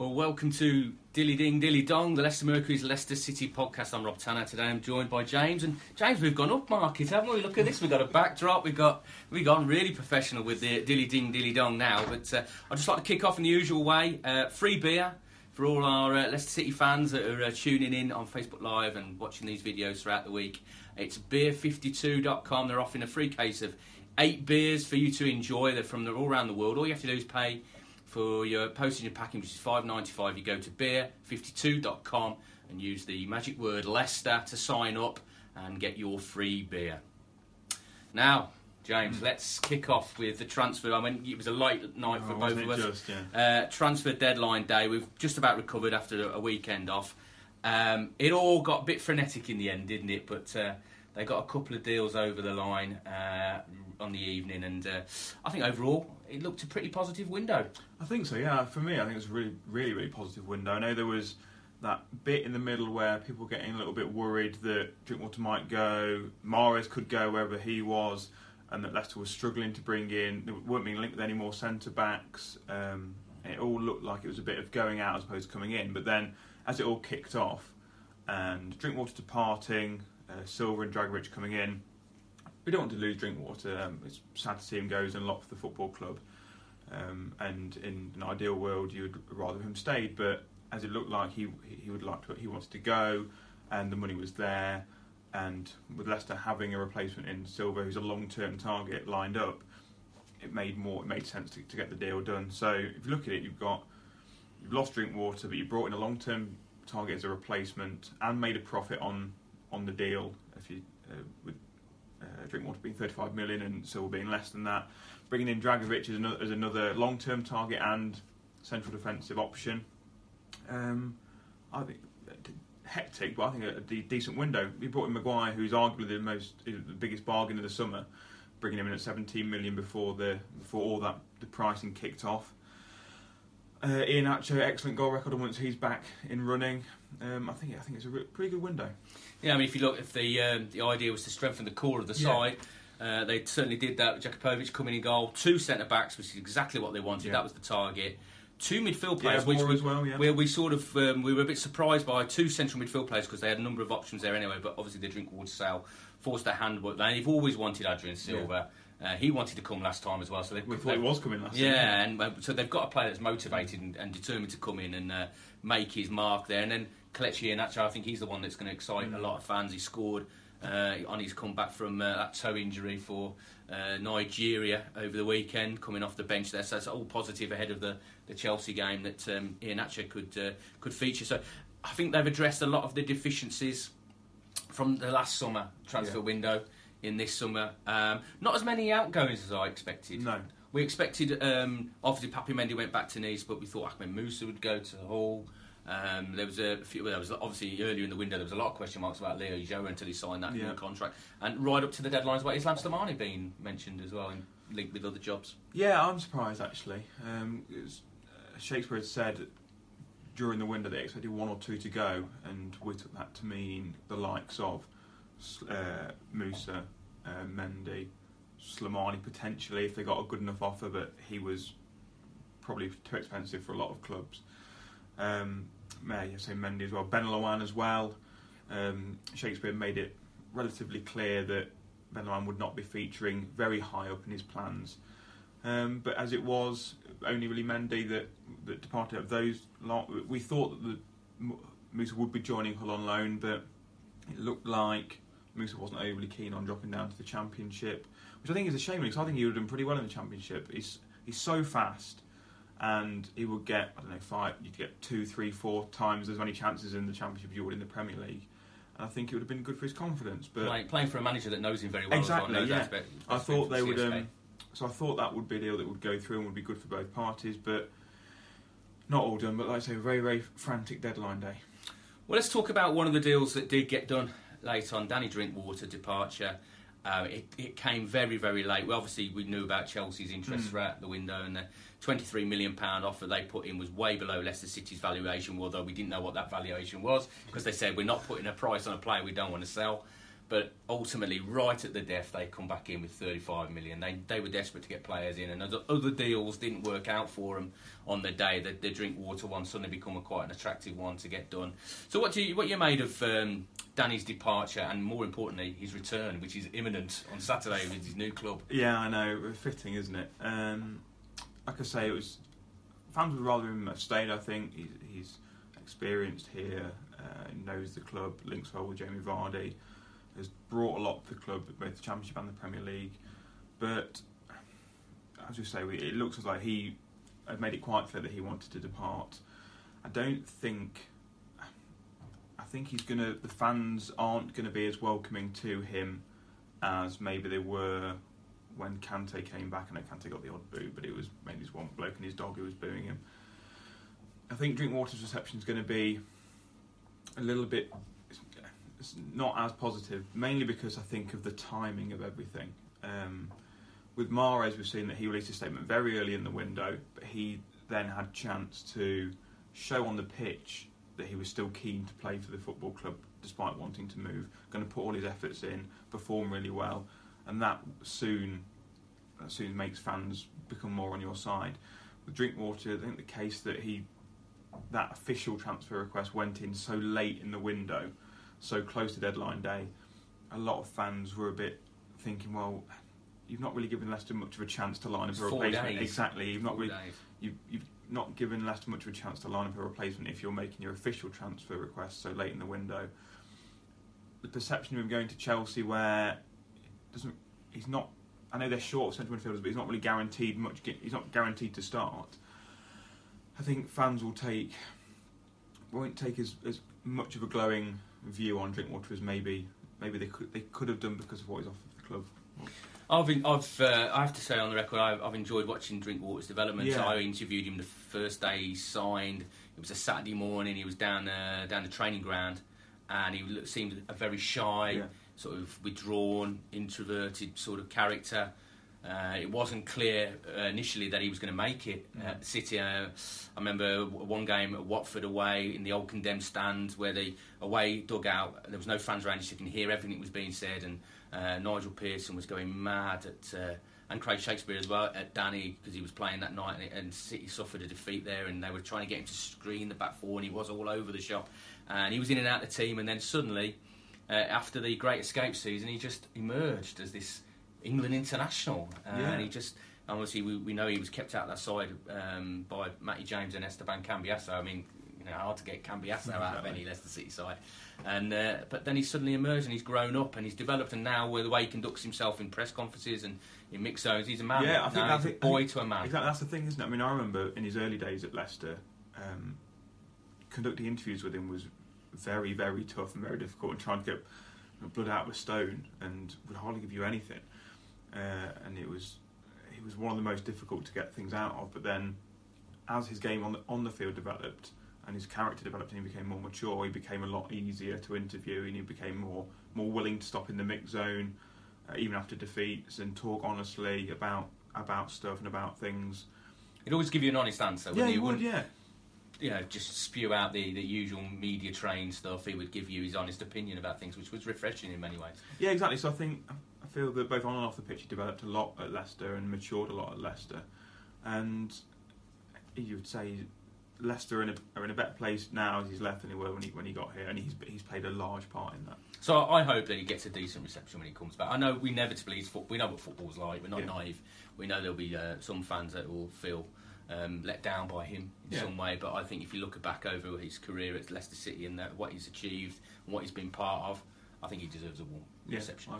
Well, welcome to Dilly Ding Dilly Dong, the Leicester Mercury's Leicester City podcast. I'm Rob Tanner. Today I'm joined by James. And James, we've gone up market, haven't we? Look at this. We've got a backdrop. We've got we've gone really professional with the Dilly Ding Dilly Dong now. But uh, I'd just like to kick off in the usual way. Uh, free beer for all our uh, Leicester City fans that are uh, tuning in on Facebook Live and watching these videos throughout the week. It's beer52.com. They're offering a free case of eight beers for you to enjoy. They're from all around the world. All you have to do is pay for your postage and packing, which is five ninety five. You go to beer52.com and use the magic word Leicester to sign up and get your free beer. Now, James, let's kick off with the transfer. I mean, it was a late night for Oh, both of us. just, yeah. uh, transfer deadline day. We've just about recovered after a, a weekend off. Um, it all got a bit frenetic in the end, didn't it? But uh, they got a couple of deals over the line uh, on the evening, and uh, I think overall it looked a pretty positive window. I think so, yeah. For me, I think it was a really, really, really positive window. I know there was that bit in the middle where people were getting a little bit worried that Drinkwater might go, Mahrez could go wherever he was, and that Leicester was struggling to bring in, they weren't being linked with any more centre backs. Um, it all looked like it was a bit of going out as opposed to coming in. But then, as it all kicked off, and Drinkwater departing, uh, Silva and Dragovic coming in, we don't want to lose Drinkwater. Um, it's sad to see him go. He's unlocked for the football club. Um, and in an ideal world, you'd rather him stayed, but as it looked like he he would like to, he wanted to go, and the money was there, and with Leicester having a replacement in Silva, who's a long term target lined up, it made more it made sense to, to get the deal done. So if you look at it, you've got you've lost Drinkwater, but you brought in a long term target as a replacement and made a profit on on the deal. If you uh, with uh, Drinkwater being 35 million and Silva being less than that, bringing in Dragovic as another, as another long term target and central defensive option. Um, I think uh, hectic, but I think a, a de- decent window. We brought in Maguire, who's arguably the most the biggest bargain of the summer, bringing him in at 17 million before the before all that the pricing kicked off. Uh, Iheanacho, excellent goal record, and once he's back in running, um, I think I think it's a re- pretty good window. Yeah, I mean, if you look, if the um, the idea was to strengthen the core of the Yeah. side, uh, they certainly did that. With Jakupovic coming in goal, two centre backs, which is exactly what they wanted. Yeah. That was the target. Two midfield Yeah, players, which Moore we, well, yeah. where we sort of um, we were a bit surprised by two central midfield players because they had a number of options there anyway. But obviously, the Drinkwater sale forced their hand. But they've always wanted Adrien Silva. Uh, he wanted to come last time as well, so they We thought he was coming last yeah, season. and uh, so they've got a player that's motivated and, and determined to come in and uh, make his mark there. And then Kelechi Iheanacho, I think he's the one that's going to excite Mm. a lot of fans. He scored uh, on his comeback from uh, that toe injury for uh, Nigeria over the weekend, coming off the bench there. So it's all positive ahead of the, the Chelsea game that um, Iheanacho could uh, could feature. So I think they've addressed a lot of the deficiencies from the last summer transfer Yeah. window in this summer. Um, not as many outgoings as I expected. No. We expected, um, obviously, Papi Mendy went back to Nice, but we thought Ahmed Musa would go to Hull. Um, there was a few. Well, there was obviously earlier in the window. There was a lot of question marks about Leo Joe until he signed that Yeah. new contract, and right up to the deadlines about Islam Slimani being mentioned as well in linked with other jobs. Yeah, I'm surprised actually. Um, was, uh, Shakespeare had said during the window they expected one or two to go, and we took that to mean the likes of uh, Musa, uh, Mendy, Slimani potentially if they got a good enough offer, but he was probably too expensive for a lot of clubs. Um, yeah, you say Mendy as well, Ben Lawan as well. Um, Shakespeare made it relatively clear that Ben Lawan would not be featuring very high up in his plans. Um, but as it was, only really Mendy that, that departed of those. We thought that the, Musa would be joining Hull on loan, but it looked like Musa wasn't overly keen on dropping down to the Championship, which I think is a shame because I think he would have done pretty well in the Championship. He's he's so fast, and he would get I don't know five, you'd get two, three, four times as many chances in the Championship as you would in the Premier League. And I think it would have been good for his confidence. But Playing, playing for a manager that knows him very well. as well, Exactly, yeah. aspect- I thought they would um, so I thought that would be a deal that would go through and would be good for both parties, but not all done. But like I say, very very frantic deadline day. Well, let's talk about one of the deals that did get done late on. Danny Drinkwater departure. Uh, it, it, came very, very late. Well, obviously, we knew about Chelsea's interest mm. throughout the window, and the £23 million offer they put in was way below Leicester City's valuation, although we didn't know what that valuation was because they said we're not putting a price on a player we don't want to sell. But ultimately, right at the death, they come back in with 35 million. They they were desperate to get players in, and other deals didn't work out for them on the day. That the, Drinkwater one suddenly become a quite an attractive one to get done. So what do you what you made of um, Danny's departure, and more importantly, his return, which is imminent on Saturday with his new club? Yeah, I know, fitting, isn't it? Um, like I say, it was fans would rather him have stayed. I think he's, he's experienced here, uh, knows the club, links well with Jamie Vardy has brought a lot to the club, both the Championship and the Premier League. But as you say, it looks as like he had made it quite clear that he wanted to depart. I don't think. I think he's gonna. The fans aren't gonna be as welcoming to him as maybe they were when Kante came back. I know Kante got the odd boo, but it was mainly just one bloke and his dog who was booing him. I think Drinkwater's reception is going to be a little bit not as positive, mainly because I think of the timing of everything. Um, with Mahrez, we've seen that he released a statement very early in the window, but he then had chance to show on the pitch that he was still keen to play for the football club despite wanting to move, going to put all his efforts in, perform really well, and that soon that soon makes fans become more on your side. With Drinkwater, I think the case that he that official transfer request went in so late in the window so close to deadline day, a lot of fans were a bit thinking, well, you've not really given Leicester much of a chance to line up a replacement. Days. Exactly, you've not really, you, you've not given Leicester much of a chance to line up a replacement if you're making your official transfer request so late in the window. The perception of him going to Chelsea, where doesn't he's not. I know they're short of centre midfielders, but he's not really guaranteed much. He's not guaranteed to start. I think fans will take won't take as, as much of a glowing view on Drinkwater as maybe maybe they could they could have done because of what he's offered the club. I've, I've uh, I have to say on the record, I've, I've enjoyed watching Drinkwater's development. Yeah. I interviewed him the first day he signed. It was a Saturday morning. He was down uh, down the training ground, and he seemed a very shy, yeah. sort of withdrawn, introverted sort of character. Uh, it wasn't clear uh, initially that he was going to make it at City. Uh, I remember one game at Watford away in the old condemned stand where the away dugout, there was no fans around, so you can hear everything that was being said, and uh, Nigel Pearson was going mad at. Uh, and Craig Shakespeare as well at Danny because he was playing that night and, and, City suffered a defeat there and they were trying to get him to screen the back four and he was all over the shop and he was in and out of the team and then suddenly uh, after the Great Escape season he just emerged as this England international, uh, yeah. and he just obviously we, we know he was kept out that side um, by Matty James and Esteban Cambiasso. I mean, you know, hard to get Cambiasso out of any Leicester City side. And uh, but then he's suddenly emerged and he's grown up and he's developed, and now with the way he conducts himself in press conferences and in mixed zones, he's a man. Yeah, I think that's a boy to a man. Exactly, that's the thing, isn't it? I mean, I remember in his early days at Leicester, um, conducting interviews with him was very, very tough and very difficult, and trying to get blood out of a stone and would hardly give you anything uh, and it was he was one of the most difficult to get things out of. But then, as his game on the on the field developed and his character developed and he became more mature, he became a lot easier to interview and he became more more willing to stop in the mix zone, uh, even after defeats, and talk honestly about about stuff and about things. He'd always give you an honest answer. Yeah, he, he would. Yeah. You know, just spew out the, the usual media train stuff. He would give you his honest opinion about things, which was refreshing in many ways. Yeah, exactly. So I think feel that both on and off the pitch he developed a lot at Leicester and matured a lot at Leicester. And you would say Leicester are in a, are in a better place now as he's left than they were when he when he got here, and he's he's played a large part in that. So I hope that he gets a decent reception when he comes back. I know we inevitably we know what football's like. We're not yeah. naive. We know there'll be uh, some fans that will feel um, let down by him in yeah. some way. But I think if you look back over his career at Leicester City and that, what he's achieved and what he's been part of, I think he deserves a warm yeah, reception.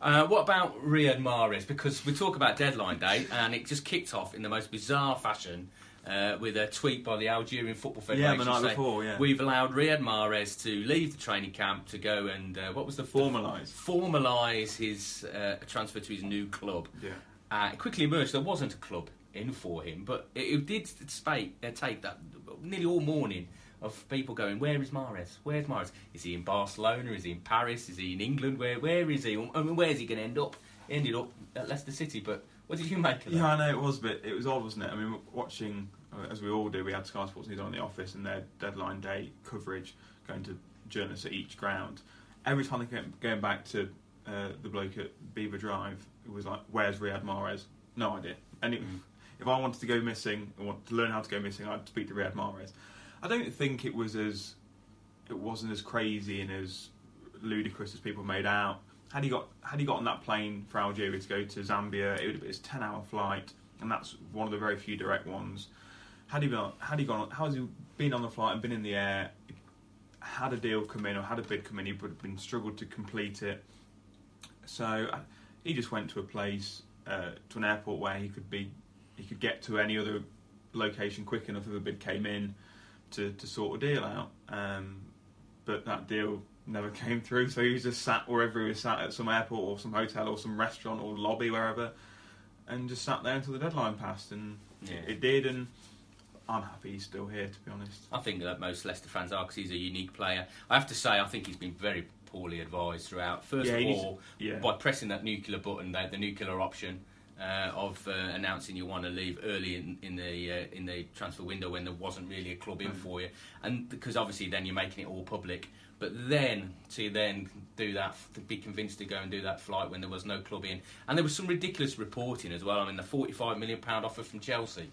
Uh, what about Riyad Mahrez? Because we talk about deadline day, and it just kicked off in the most bizarre fashion. Uh, with a tweet by the Algerian Football Federation yeah, the night before, yeah. we've allowed Riyad Mahrez to leave the training camp to go and uh, what was the formalise formalise his uh, transfer to his new club. Yeah. Uh, it quickly emerged there wasn't a club in for him, but it, it did spate, uh, take that nearly all morning of people going, "Where is Mahrez? Where's Mahrez? Is he in Barcelona? Is he in Paris? Is he in England? Where where is he? I mean, where's he going to end up? He ended up at Leicester City, but what did you make of that? Yeah, I know it was, but it was odd, wasn't it? I mean, watching uh, as we all do, we had Sky Sports News on in the office and their deadline day coverage going to journalists at each ground. Every time they kept going back to uh, the bloke at Belvoir Drive, it was like, "Where's Riyad Mahrez?" No idea. And it, Mm. if I wanted to go missing, I wanted to learn how to go missing, I'd speak to Riyad Mahrez. I don't think it was as it wasn't as crazy and as ludicrous as people made out. Had he got had he got on that plane for Algeria to go to Zambia, it would have been a ten hour flight, and that's one of the very few direct ones. Had he been had he gone on, how has he been on the flight and been in the air? Had a deal come in or had a bid come in, he would have been struggled to complete it. So uh, he just went to a place, uh, to an airport where he could be, he could get to any other location quick enough if a bid came in to, to sort a deal out. Um, but that deal never came through, so he just sat wherever he was sat at some airport or some hotel or some restaurant or lobby wherever, and just sat there until the deadline passed, and Yeah. it, it did. And I'm happy he's still here, to be honest. I think that most Leicester fans are because he's a unique player. I have to say, I think he's been very poorly advised throughout. First Yeah, of all, yeah. by pressing that nuclear button, the, the nuclear option uh, of uh, announcing you want to leave early in, in the uh, in the transfer window when there wasn't really a club Mm. in for you, and because obviously then you're making it all public. But then to then do that, to be convinced to go and do that flight when there was no club in, and there was some ridiculous reporting as well. I mean, the 45 million pound offer from Chelsea,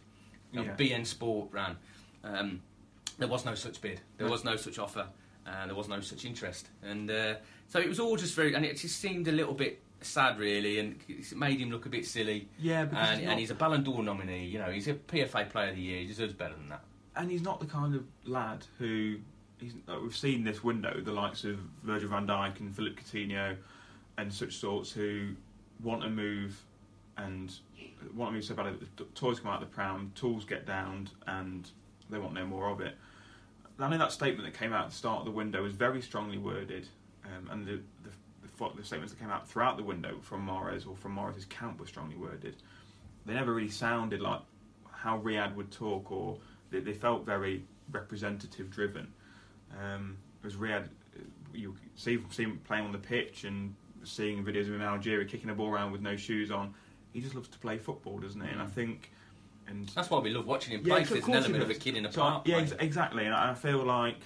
you know, Yeah. beIN Sport ran. Um, there was no such bid. There was no such offer. Uh, there was no such interest, and uh, so it was all just very. And it just seemed a little bit sad, really, and it made him look a bit silly. Yeah, because and, he's and he's a Ballon d'Or nominee. You know, he's a PFA Player of the Year. He deserves better than that. and he's not the kind of lad who he's, uh, we've seen this window the likes of Virgil van Dijk and Philippe Coutinho and such sorts who want to move and want to move so badly that the toys come out of the pram, tools get downed, and they want no more of it. I know that statement that came out at the start of the window was very strongly worded, um, and the, the, the, statements that came out throughout the window from Mahrez or from Mahrez's camp were strongly worded. They never really sounded like how Riyad would talk, or they, they felt very representative driven. Um, as Riyad, uh, you see, see him playing on the pitch and seeing videos of him in Algeria kicking a ball around with no shoes on. He just loves to play football, doesn't he? And I Mm. think, and That's why we love watching him Yeah, play. 'cause there's an element of a kid in a So, park. yeah, ex- exactly. And I I feel like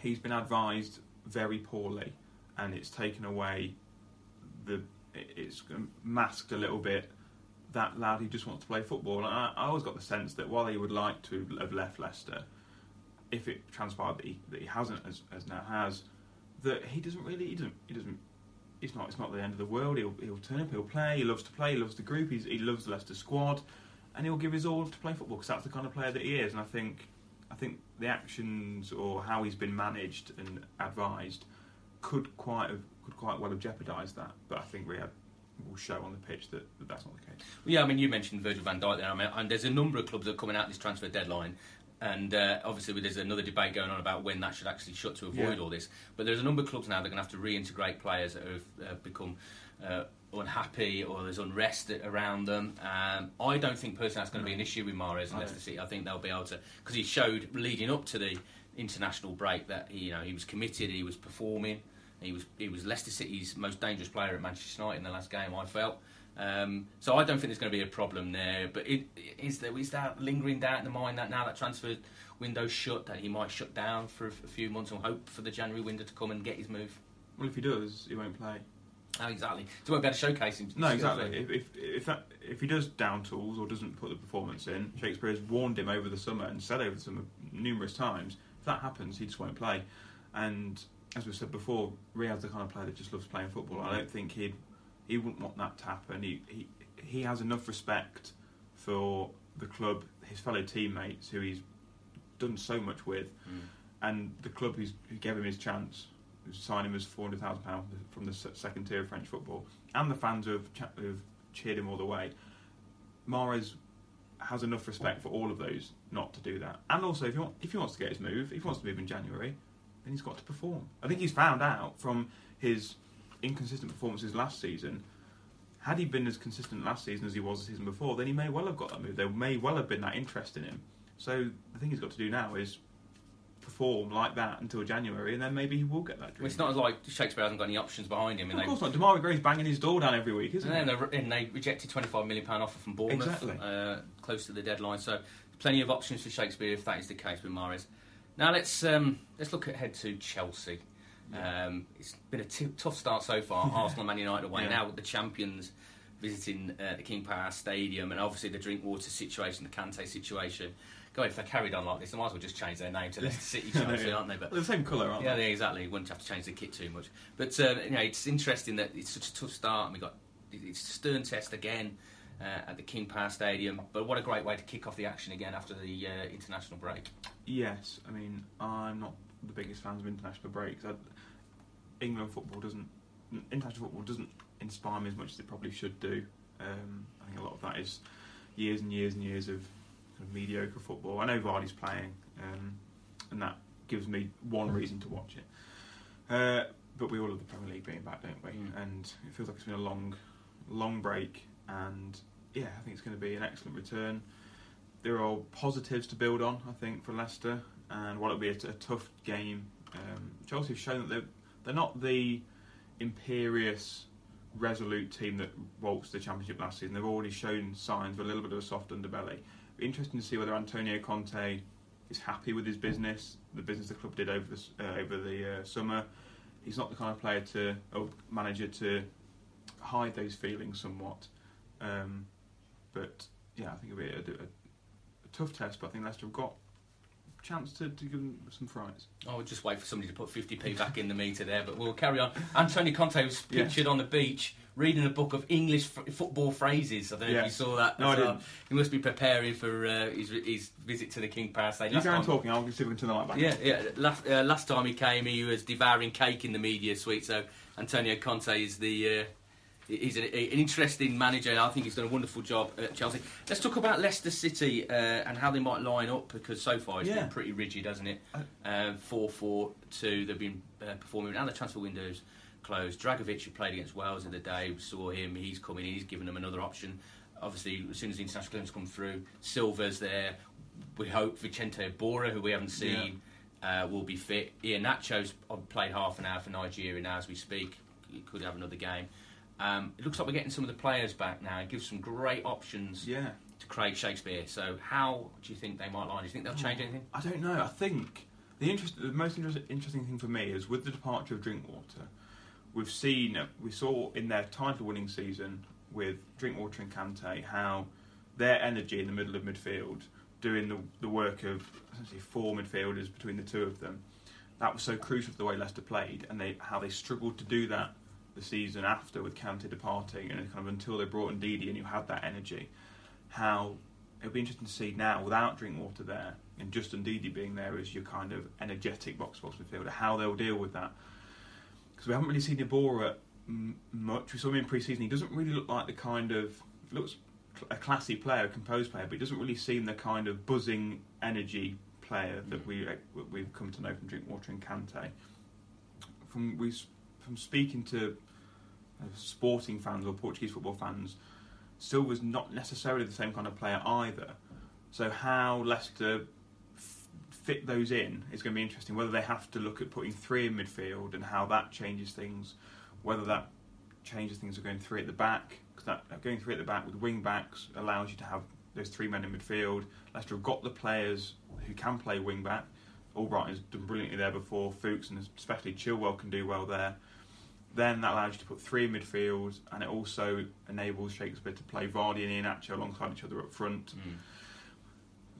he's been advised very poorly, and it's taken away the. It's masked a little bit that lad who just wants to play football. And I, I always got the sense that while he would like to have left Leicester, if it transpired that he, that he hasn't, as, as now has, that he doesn't really, he doesn't, he doesn't. It's not. It's not the end of the world. He'll, he'll turn up. He'll play. He loves to play. He loves the group. He's, he loves the Leicester squad, and he'll give his all to play football because that's the kind of player that he is. And I think, I think the actions or how he's been managed and advised could quite have, could quite well have jeopardised that. But I think Riyad will show on the pitch that, that that's not the case. Yeah, I mean, you mentioned Virgil van Dijk there. I mean, and there's a number of clubs that are coming out this transfer deadline. And uh, obviously, there's another debate going on about when that should actually shut to avoid Yeah. all this. But there's a number of clubs now that are going to have to reintegrate players that have uh, become uh, unhappy or there's unrest around them. Um, I don't think personally that's going to be an issue with Mahrez and Leicester. City. I think they'll be able to because he showed leading up to the international break that he, you know he was committed, he was performing. He was he was Leicester City's most dangerous player at Manchester United in the last game. I felt. Um, so I don't think there's going to be a problem there. But it, is there is that lingering doubt in the mind that now that transfer window's shut, that he might shut down for a, few months and hope for the January window to come and get his move? Well, if he does, he won't play. Oh, exactly. So he won't be able to showcase him. No, exactly. If if if, that, if he does down tools or doesn't put the performance in, Shakespeare has warned him over the summer and said over the summer numerous times. If that happens, he just won't play. And as we said before, Riyad's the kind of player that just loves playing football. I don't think he'd he wouldn't want that to happen. He he he has enough respect for the club, his fellow teammates who he's done so much with, Mm. and the club who's, who gave him his chance, who signed him as four hundred thousand pounds from the second tier of French football, and the fans who have, who have cheered him all the way. Mahrez has enough respect for all of those not to do that, and also if he, want, if he wants to get his move, if he wants to move in January, then he's got to perform. I think he's found out from his inconsistent performances last season. had he been as consistent last season as he was the season before, then he may well have got that move. There may well have been that interest in him. So the thing he's got to do now is perform like that until January, and then maybe he will get that dream. Well, it's not like Shakespeare hasn't got any options behind him. of And course not. Demarai Gray's banging his door down every week, isn't and he? then they, and they rejected £25 million offer from Bournemouth Exactly. uh, close to the deadline. So plenty of options for Shakespeare if that is the case with Mahrez. Now let's um, let's look ahead to Chelsea. Um, it's been a t- tough start so far. Arsenal, Man United away. Yeah. Now with the champions visiting uh, the King Power Stadium, and obviously the Drinkwater situation, the Kante situation. God, if they carried on like this, they might as well just change their name to Leicester City Chelsea, Yeah. aren't they? But They're the same colour, aren't yeah, they? yeah, exactly. Wouldn't have to change the kit too much. But uh, you know, it's interesting that it's such a tough start, and we got it's a stern test again uh, at the King Power Stadium. But what a great way to kick off the action again after the uh, international break. Yes, I mean I'm not the biggest fan of international breaks. I, England football doesn't, international football doesn't inspire me as much as it probably should do. Um, I think a lot of that is years and years and years of, kind of mediocre football. I know Vardy's playing, um, and that gives me one reason to watch it. Uh, but we all love the Premier League being back, don't we? Mm. And it feels like it's been a long, long break, and yeah, I think it's going to be an excellent return there are positives to build on, I think, for Leicester, and while it'll be a, a tough game, um, Chelsea have shown that they're, they're not the imperious, resolute team that waltzed the Championship last season. They've already shown signs of a little bit of a soft underbelly. Interesting to see whether Antonio Conte is happy with his business, the business the club did over the, uh, over the uh, summer. He's not the kind of player to, or manager to hide those feelings somewhat. Um, but yeah, I think it'll be a, a, a tough test, but I think Leicester have got a chance to, to give them some frights. I would just wait for somebody to put 50p back in the meter there, but we'll carry on. Antonio Conte was Yes. pictured on the beach reading a book of English f- football phrases. I don't know if you saw that. No, I didn't. He must be preparing for uh, his, his visit to the King Power Stadium. You Last go on time- talking, I'll see if we can turn the light back. Yeah, yeah. Last, uh, last time he came, he was devouring cake in the media suite. So Antonio Conte is the uh, he's an, an interesting manager. I think he's done a wonderful job at Chelsea. Let's talk about Leicester City uh, and how they might line up because so far it's Yeah. been pretty rigid, hasn't it? Um, Four four two. They've been uh, performing, and the transfer windows closed. Dragovic, who played against Wales in the day, we saw him. He's coming. in, He's given them another option. Obviously, as soon as the international claims come through, Silva's there. We hope Vicente Iborra, who we haven't seen, uh, will be fit. Iheanacho's played half an hour for Nigeria now as we speak. He could have another game. Um, it looks like we're getting some of the players back now. It gives some great options Yeah. to Craig Shakespeare. So, how do you think they might line? Do you think they'll change anything? I don't know. I think the interest, the most interest, interesting thing for me is with the departure of Drinkwater. We've seen, we saw in their title-winning season with Drinkwater and Kante how their energy in the middle of midfield, doing the the work of essentially four midfielders between the two of them, that was so crucial for the way Leicester played, and they how they struggled to do that the season after with Kante departing, and kind of until they brought in Ndidi and you had that energy, how it'll be interesting to see now without Drinkwater there and just Ndidi being there as your kind of energetic box box midfielder, how they'll deal with that. Because we haven't really seen Iborra m- much. We saw him in pre-season. He doesn't really look like the kind of looks a classy player, a composed player, but he doesn't really seem the kind of buzzing energy player that we we've come to know from Drinkwater and Kante. From we from speaking to sporting fans or Portuguese football fans, Silva's not necessarily the same kind of player either. So how Leicester f- fit those in is going to be interesting. Whether they have to look at putting three in midfield and how that changes things, whether that changes things of going three at the back, because that uh, going three at the back with wing backs allows you to have those three men in midfield. Leicester have got the players who can play wing back. Albright has done brilliantly there before. Fuchs and especially Chilwell can do well there. Then that allows you to put three in midfield, and it also enables Shakespeare to play Vardy and Iheanacho alongside each other up front.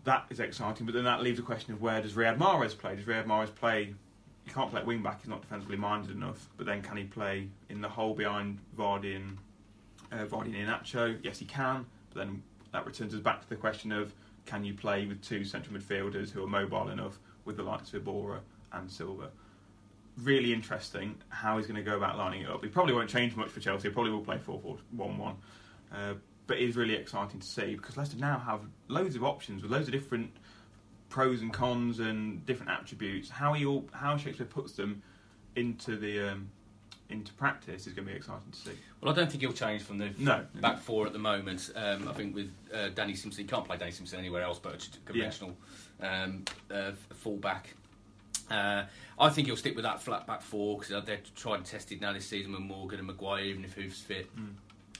That is exciting, but then that leaves a question of where does Riyad Mahrez play? Does Riyad Mahrez play? He can't play at wing back; he's not defensively minded enough. But then, can he play in the hole behind Vardy and uh, Vardy and? Yes, he can. But then that returns us back to the question of can you play with two central midfielders who are mobile enough with the likes of Iborra and Silva? Really interesting how he's going to go about lining it up. He probably won't change much for Chelsea. He probably will play 4 4 1 1. Uh, but it is really exciting to see because Leicester now have loads of options with loads of different pros and cons and different attributes. How he all, how Shakespeare puts them into the um, into practice is going to be exciting to see. Well, I don't think he'll change from the No. back four at the moment. Um, I think with uh, Danny Simpson, he can't play Danny Simpson anywhere else but a conventional um, uh, fullback. Uh, I think he'll stick with that flat back four because they're tried and tested now this season with Morgan and Maguire, even if Huth's fit. Mm.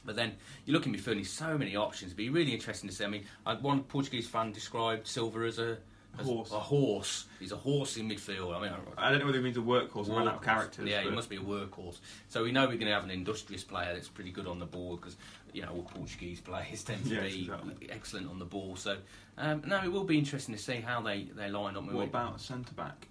But then you look midfield, and there's so many options. It'd be really interesting to see. I mean, uh, one Portuguese fan described Silva as a as Horse. A horse. He's a horse in midfield. I mean, I- I don't know whether he means a workhorse or run out of characters. Yeah, he must be a workhorse. So we know we're going to have an industrious player that's pretty good on the ball because you know all Portuguese players tend to Yes, be exactly. excellent on the ball. So um, no, it will be interesting to see how they, they line up. What about centre back?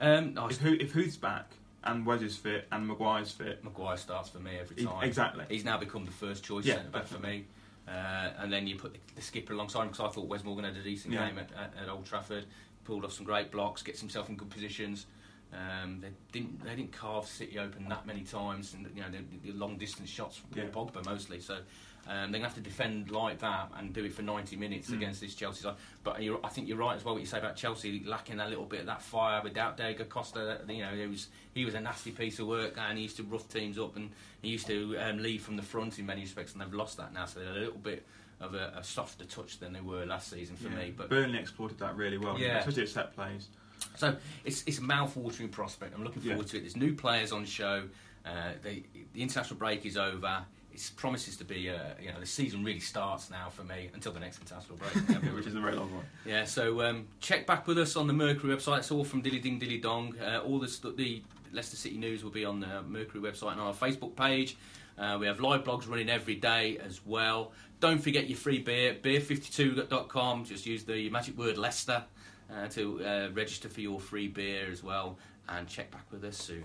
Um, I If, who, if Huth's back and Wes is fit and Maguire's fit, Maguire starts for me every he- time. exactly. He's now become the first choice Yeah, centre back for me. Uh, and then you put the, the skipper alongside him because I thought Wes Morgan had a decent Yeah. game at, at, at Old Trafford. Pulled off some great blocks, gets himself in good positions. Um, they didn't they didn't carve City open that many times, and you know the, the long distance shots from Yeah. Pogba mostly. So um, they're going to have to defend like that and do it for 90 minutes Mm. against this Chelsea side. But you're, I think you're right as well. What you say about Chelsea lacking a little bit of that fire without Diego Costa. You know, he was he was a nasty piece of work, and he used to rough teams up, and he used to um, lead from the front in many respects, and they've lost that now. So they're a little bit of a, a softer touch than they were last season for Yeah. me. But Burnley exploited that really well, Yeah. especially at set plays. so it's it's a mouth-watering prospect. I'm looking forward Yeah. to it. There's new players on show. Uh, they, the international break is over. It promises to be, uh, you know, the season really starts now for me until the next international break. which is a very long one. Yeah, so um, check back with us on the Mercury website. It's all from Dilly Ding Dilly Dong. Uh, all the, the Leicester City news will be on the Mercury website and on our Facebook page. Uh, we have live blogs running every day as well. Don't forget your free beer, beer52.com. Just use the magic word Leicester uh, to uh, register for your free beer as well. And check back with us soon.